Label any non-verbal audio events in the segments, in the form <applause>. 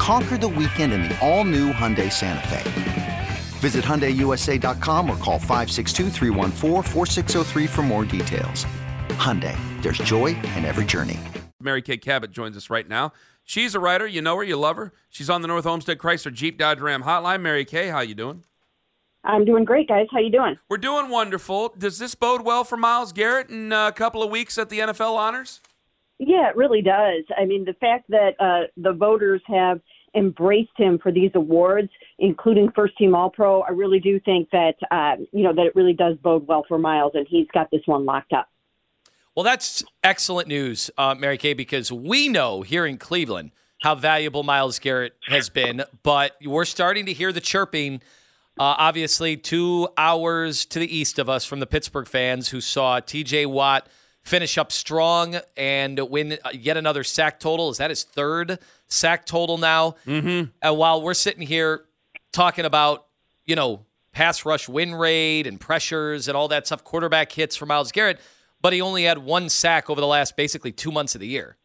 Conquer the weekend in the all new Hyundai Santa Fe. Visit HyundaiUSA.com or call 562 for more details. Hyundai, there's joy in every journey. Mary Kay Cabot joins us right now. She's a writer. You know her. You love her. She's on the North Olmsted Chrysler Jeep Dodge Ram hotline. Mary Kay, how you doing? I'm doing great, guys. How you doing? We're doing wonderful. Does this bode well for Myles Garrett in a couple of weeks at the NFL honors? Yeah, it really does. I mean, the fact that uh, the voters have – embraced him for these awards, including first team All Pro. I really do think that uh, you know that it really does bode well for Myles, and he's got this one locked up. Well, that's excellent news, uh, Mary Kay, because we know here in Cleveland how valuable Myles Garrett has been, but we're starting to hear the chirping. Uh, obviously, two hours to the east of us from the Pittsburgh fans who saw T.J. Watt finish up strong and win yet another sack total. Is that his third sack total now? Mm-hmm. And while we're sitting here talking about, you know, pass rush win rate and pressures and all that stuff, quarterback hits for Myles Garrett, but he only had one sack over the last basically two months of the year.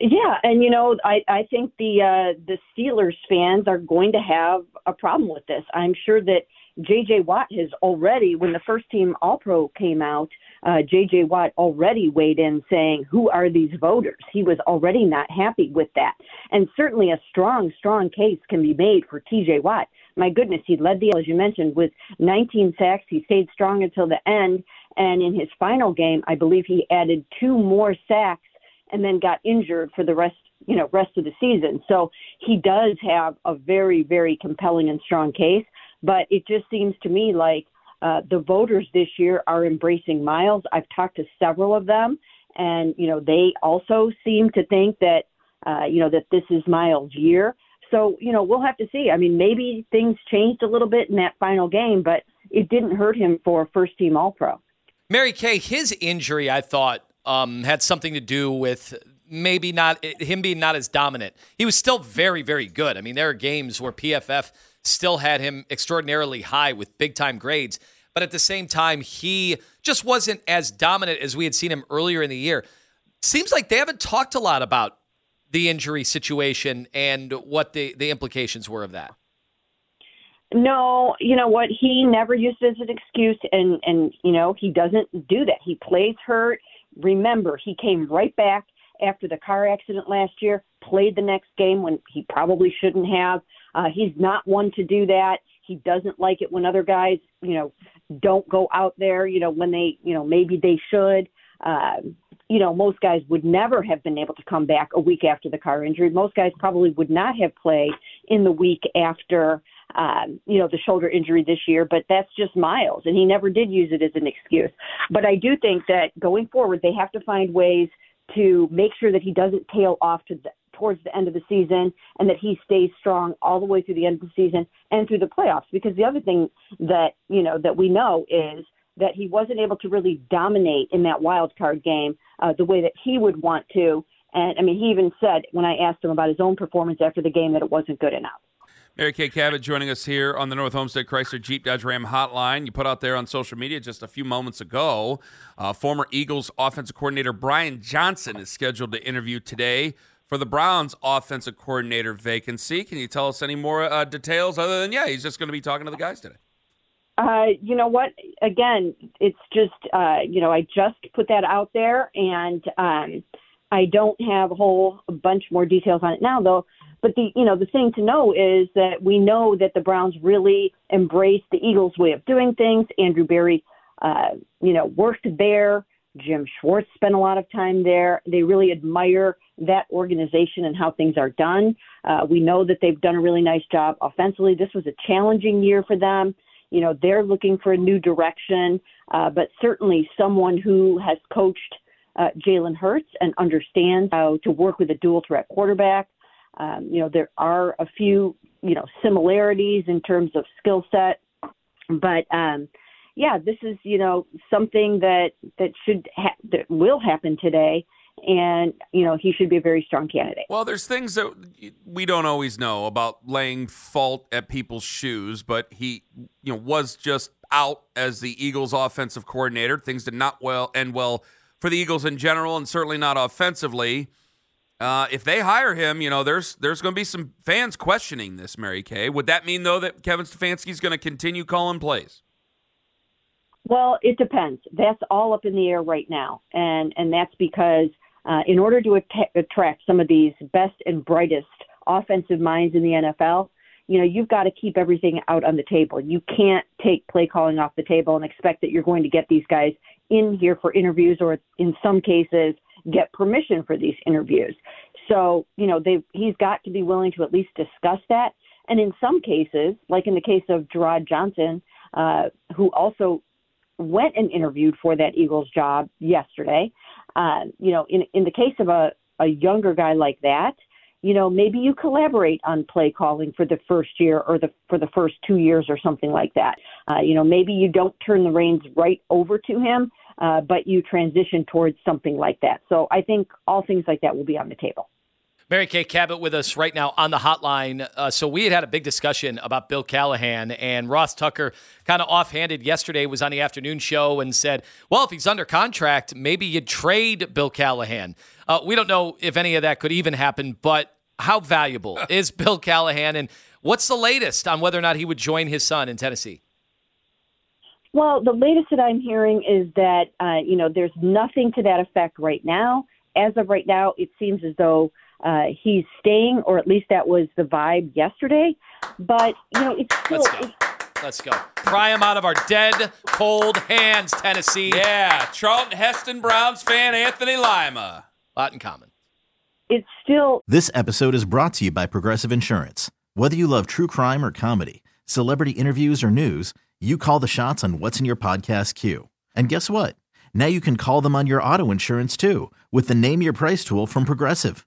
Yeah, and you know, I I think the uh, the Steelers fans are going to have a problem with this. I'm sure that J.J. Watt has already, when the first team All Pro came out, uh, J.J. Watt already weighed in saying, Who are these voters? He was already not happy with that. And certainly a strong, strong case can be made for T.J. Watt. My goodness, he led the, as you mentioned, with 19 sacks. He stayed strong until the end. And in his final game, I believe he added two more sacks and then got injured for the rest you know rest of the season so he does have a very very compelling and strong case but it just seems to me like uh, the voters this year are embracing Myles. I've talked to several of them, and you know they also seem to think that uh, you know that this is Myles' year. So you know we'll have to see. I mean, maybe things changed a little bit in that final game, but it didn't hurt him for first team All Pro. Mary Kay, his injury, I thought, um, had something to do with maybe not him being not as dominant. He was still very, very good. I mean, there are games where PFF still had him extraordinarily high with big time grades but at the same time, he just wasn't as dominant as we had seen him earlier in the year. Seems like they haven't talked a lot about the injury situation and what the, the implications were of that. No, you know what? He never used it as an excuse, and and you know he doesn't do that. He plays hurt. Remember, he came right back after the car accident last year. Played the next game when he probably shouldn't have. Uh, he's not one to do that. He doesn't like it when other guys, you know, don't go out there, you know, when they, you know, maybe they should. Uh, you know, most guys would never have been able to come back a week after the car injury. Most guys probably would not have played in the week after, um, you know, the shoulder injury this year. But that's just Myles, and he never did use it as an excuse. But I do think that going forward, they have to find ways to make sure that he doesn't tail off to the, towards the end of the season and that he stays strong all the way through the end of the season and through the playoffs. Because the other thing that, you know, that we know is that he wasn't able to really dominate in that wild card game uh, the way that he would want to. And I mean, he even said when I asked him about his own performance after the game that it wasn't good enough. Mary Kay Cabot joining us here on the North Olmsted Chrysler Jeep Dodge Ram hotline. You put out there on social media just a few moments ago. Uh, former Eagles offensive coordinator Brian Johnson is scheduled to interview today for the Browns offensive coordinator vacancy. Can you tell us any more uh, details other than, yeah, he's just going to be talking to the guys today? Uh, you know what? Again, it's just, uh, you know, I just put that out there and um, I don't have a whole bunch more details on it now, though. But the, you know, the thing to know is that we know that the Browns really embrace the Eagles' way of doing things. Andrew Berry uh, you know, worked there. Jim Schwartz spent a lot of time there. They really admire that organization and how things are done. Uh, we know that they've done a really nice job offensively. This was a challenging year for them. You know, they're looking for a new direction, uh, but certainly someone who has coached uh, Jalen Hurts and understands how to work with a dual threat quarterback. Um, you know, there are a few, you know, similarities in terms of skill set, but um, yeah, this is you know something that that should ha- that will happen today, and you know he should be a very strong candidate. Well, there's things that we don't always know about laying fault at people's shoes, but he you know was just out as the Eagles offensive coordinator. Things did not well end well for the Eagles in general, and certainly not offensively. Uh, if they hire him, you know, there's there's going to be some fans questioning this, Mary Kay. Would that mean though that Kevin Stefanski is going to continue calling plays? Well, it depends. That's all up in the air right now, and and that's because uh, in order to att- attract some of these best and brightest offensive minds in the NFL, you know, you've got to keep everything out on the table. You can't take play calling off the table and expect that you're going to get these guys in here for interviews or in some cases get permission for these interviews. So, you know, they he's got to be willing to at least discuss that. And in some cases, like in the case of Gerard Johnson, uh, who also went and interviewed for that Eagles job yesterday, uh, you know, in in the case of a a younger guy like that, you know, maybe you collaborate on play calling for the first year or the for the first two years or something like that. Uh, you know, maybe you don't turn the reins right over to him, uh, but you transition towards something like that. So I think all things like that will be on the table. Mary Kay Cabot with us right now on the hotline. Uh, so we had had a big discussion about Bill Callahan, and Ross Tucker, kind of offhanded yesterday, was on the afternoon show and said, "Well, if he's under contract, maybe you'd trade Bill Callahan." Uh, we don't know if any of that could even happen, but how valuable <laughs> is Bill Callahan, and what's the latest on whether or not he would join his son in Tennessee? Well, the latest that I'm hearing is that uh, you know there's nothing to that effect right now. As of right now, it seems as though uh, he's staying, or at least that was the vibe yesterday. But you know, it's still. Let's go. Let's go. Pry him out of our dead, cold hands, Tennessee. Yeah, Charlton Heston Browns fan Anthony Lima. A lot in common. It's still. This episode is brought to you by Progressive Insurance. Whether you love true crime or comedy, celebrity interviews or news, you call the shots on what's in your podcast queue. And guess what? Now you can call them on your auto insurance too with the Name Your Price tool from Progressive.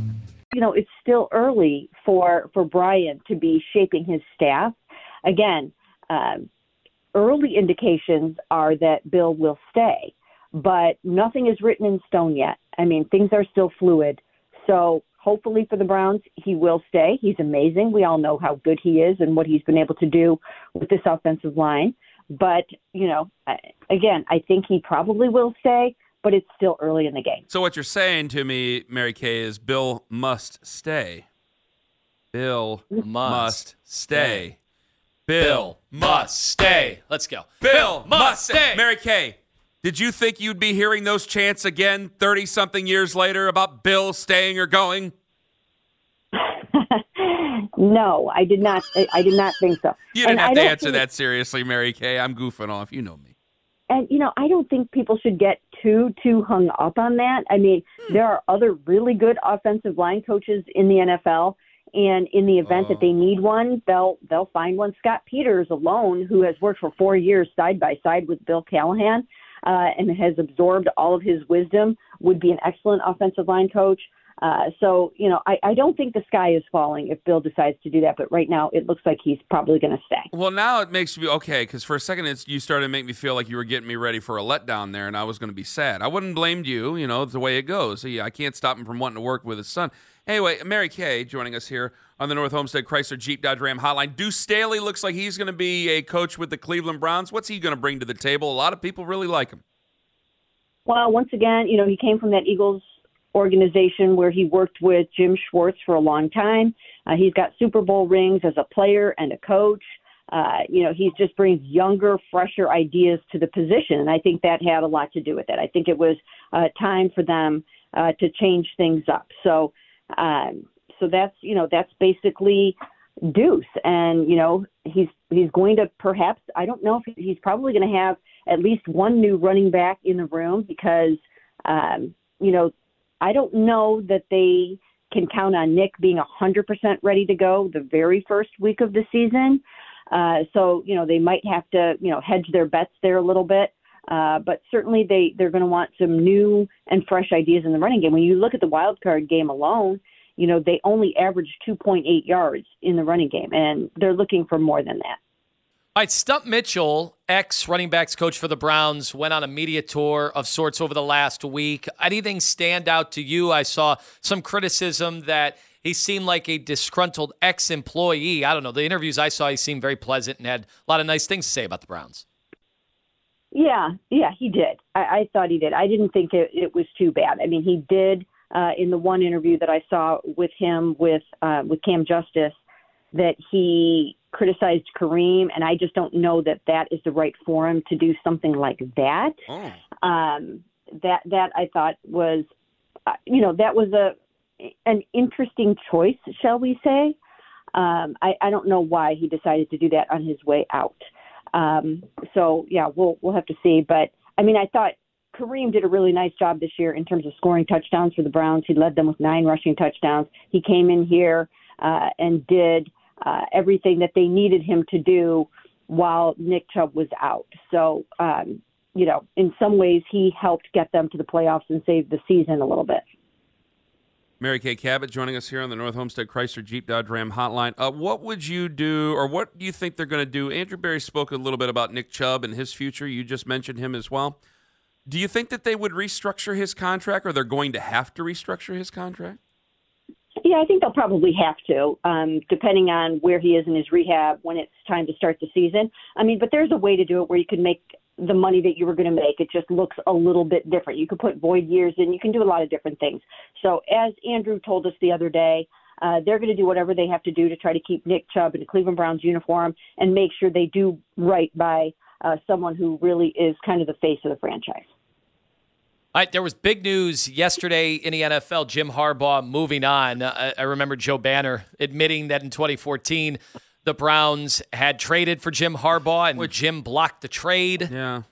You know, it's still early for for Brian to be shaping his staff. Again, um, early indications are that Bill will stay, but nothing is written in stone yet. I mean, things are still fluid. So hopefully for the Browns, he will stay. He's amazing. We all know how good he is and what he's been able to do with this offensive line. But you know, again, I think he probably will stay. But it's still early in the game. So what you're saying to me, Mary Kay, is Bill must stay. Bill must, stay. Bill must stay. Let's go. Bill must stay. Mary Kay, did you think you'd be hearing those chants again 30 something years later about Bill staying or going? <laughs> No, I did not. I did not think so. You didn't And I have to answer that seriously, Mary Kay. I'm goofing off. You know me. And you know, I don't think people should get too too hung up on that. I mean, there are other really good offensive line coaches in the NFL, and in the event that they need one, they'll they'll find one. Scott Peters alone, who has worked for four years side by side with Bill Callahan, uh, and has absorbed all of his wisdom, would be an excellent offensive line coach. Uh, so, you know, I, I don't think the sky is falling if Bill decides to do that, but right now it looks like he's probably going to stay. Well, now it makes me okay because for a second it's, you started to make me feel like you were getting me ready for a letdown there, and I was going to be sad. I wouldn't blamed you. You know, it's the way it goes. I can't stop him from wanting to work with his son. Anyway, Mary Kay joining us here on the North Olmsted Chrysler Jeep Dodge Ram Hotline. Deuce Staley looks like he's going to be a coach with the Cleveland Browns. What's he going to bring to the table? A lot of people really like him. Well, once again, you know, he came from that Eagles organization where he worked with Jim Schwartz for a long time. Uh, he's got Super Bowl rings as a player and a coach. Uh, you know, he just brings younger, fresher ideas to the position, and I think that had a lot to do with it. I think it was uh, time for them uh, to change things up. So, um, so that's you know that's basically Deuce, and you know he's he's going to perhaps I don't know if he's probably going to have at least one new running back in the room because um, you know I don't know that they can count on Nick being 100% ready to go the very first week of the season. Uh, so, you know, they might have to, you know, hedge their bets there a little bit. Uh, but certainly they, they're going to want some new and fresh ideas in the running game. When you look at the wild card game alone, you know, they only averaged 2.8 yards in the running game, and they're looking for more than that. All right, Stump Mitchell, ex running backs coach for the Browns, went on a media tour of sorts over the last week. Anything stand out to you? I saw some criticism that he seemed like a disgruntled ex employee. I don't know. The interviews I saw, he seemed very pleasant and had a lot of nice things to say about the Browns. Yeah, yeah, he did. I, I thought he did. I didn't think it, it was too bad. I mean, he did uh, in the one interview that I saw with him with uh, with Cam Justice that he criticized Kareem, and I just don't know that that is the right forum to do something like that. Oh. Um, that that I thought was, uh, you know, that was a an interesting choice, shall we say? Um, I, I don't know why he decided to do that on his way out. Um, so yeah, we'll we'll have to see. But I mean, I thought Kareem did a really nice job this year in terms of scoring touchdowns for the Browns. He led them with nine rushing touchdowns. He came in here uh, and did uh, everything that they needed him to do while Nick Chubb was out. So um, you know, in some ways, he helped get them to the playoffs and save the season a little bit. Mary Kay Cabot joining us here on the North Olmsted Chrysler Jeep Dodge Ram Hotline. Uh, what would you do, or what do you think they're going to do? Andrew Berry spoke a little bit about Nick Chubb and his future. You just mentioned him as well. Do you think that they would restructure his contract, or they're going to have to restructure his contract? Yeah, I think they'll probably have to, um, depending on where he is in his rehab when it's time to start the season. I mean, but there's a way to do it where you can make the money that you were going to make. It just looks a little bit different. You could put void years in. You can do a lot of different things. So, as Andrew told us the other day, uh, they're going to do whatever they have to do to try to keep Nick Chubb in a Cleveland Browns uniform and make sure they do right by uh, someone who really is kind of the face of the franchise. All right, there was big news yesterday in the NFL. Jim Harbaugh moving on. Uh, I remember Joe Banner admitting that in 2014, the Browns had traded for Jim Harbaugh, and Jim blocked the trade. Yeah.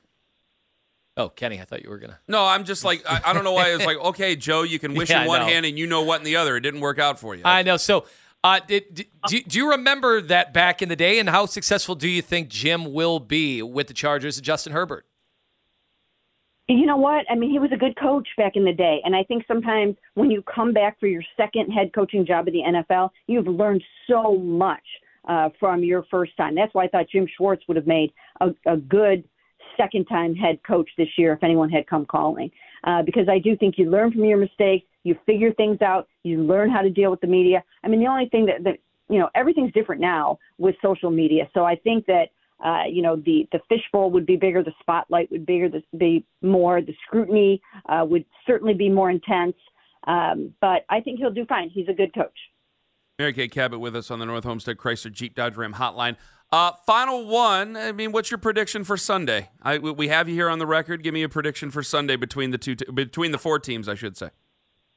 Oh, Kenny, I thought you were gonna. No, I'm just like I, I don't know why it's like <laughs> okay, Joe, you can wish Yeah, in one hand and you know what in the other. It didn't work out for you. I know. So, uh, did, did, do, do you remember that back in the day, and how successful do you think Jim will be with the Chargers and Justin Herbert? You know what? I mean, he was a good coach back in the day. And I think sometimes when you come back for your second head coaching job at the NFL, you've learned so much uh, from your first time. That's why I thought Jim Schwartz would have made a, a good second time head coach this year if anyone had come calling. Uh, because I do think you learn from your mistakes, you figure things out, you learn how to deal with the media. I mean, the only thing that, that you know, everything's different now with social media. So I think that uh, you know, the, the fishbowl would be bigger, the spotlight would bigger, the, be more, the scrutiny uh, would certainly be more intense. Um, but I think he'll do fine. He's a good coach. Mary Kay Cabot with us on the North Olmsted Chrysler Jeep Dodge Ram Hotline. Uh, final one. I mean, what's your prediction for Sunday? I, we have you here on the record. Give me a prediction for Sunday between the two, between the four teams, I should say.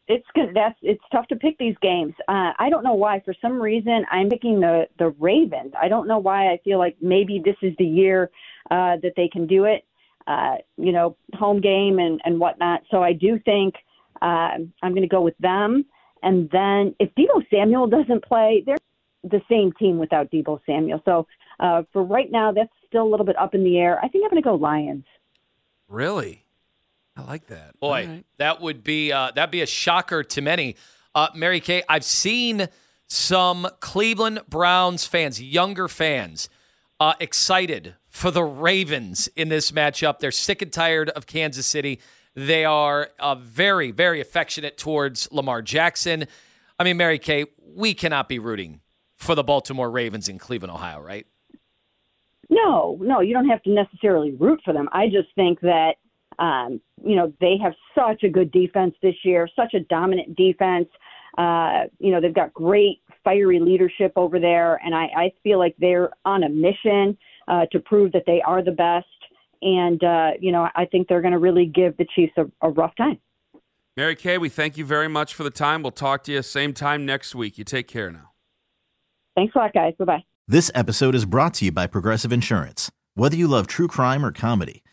It's good. That's it's tough to pick these games. Uh, I don't know why. For some reason, I'm picking the the Ravens. I don't know why. I feel like maybe this is the year uh, that they can do it. Uh, you know, home game and and whatnot. So I do think uh, I'm going to go with them. And then if Deebo Samuel doesn't play, they're the same team without Deebo Samuel. So uh, for right now, that's still a little bit up in the air. I think I'm going to go Lions. Really? I like that. Boy, right. that would be uh, that'd be a shocker to many. Uh, Mary Kay, I've seen some Cleveland Browns fans, younger fans, uh, excited for the Ravens in this matchup. They're sick and tired of Kansas City. They are uh, very, very affectionate towards Lamar Jackson. I mean, Mary Kay, we cannot be rooting for the Baltimore Ravens in Cleveland, Ohio, right? No, no, you don't have to necessarily root for them. I just think that um, you know they have such a good defense this year, such a dominant defense. Uh, you know they've got great fiery leadership over there, and I, I feel like they're on a mission uh, to prove that they are the best. And uh, you know I think they're going to really give the Chiefs a, a rough time. Mary Kay, we thank you very much for the time. We'll talk to you same time next week. You take care now. Thanks a lot, guys. Bye bye. This episode is brought to you by Progressive Insurance. Whether you love true crime or comedy,